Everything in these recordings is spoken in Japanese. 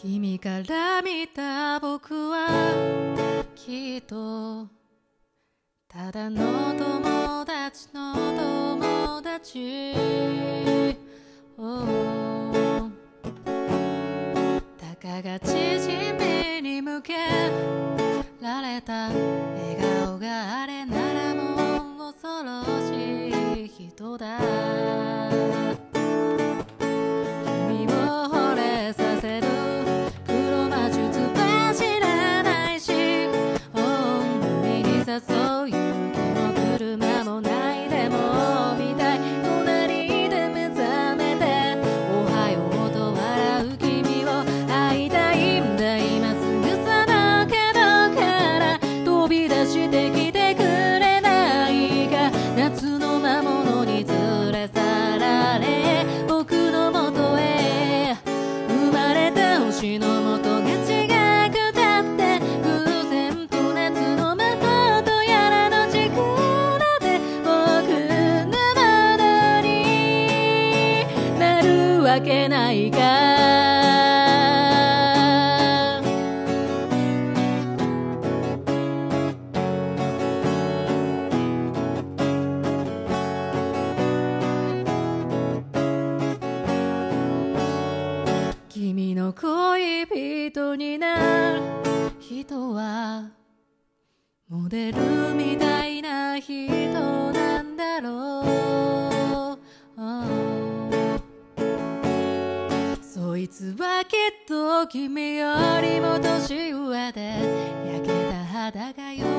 君から見た僕はきっとただの友達の友達、oh、たかが縮みに向けられた笑顔があれならもう恐ろしい。人だわけないか。君の恋人にな。る人はモデルみたいな人なんだろう。きっと君よりも年上で焼けた肌がよ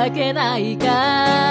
わけないか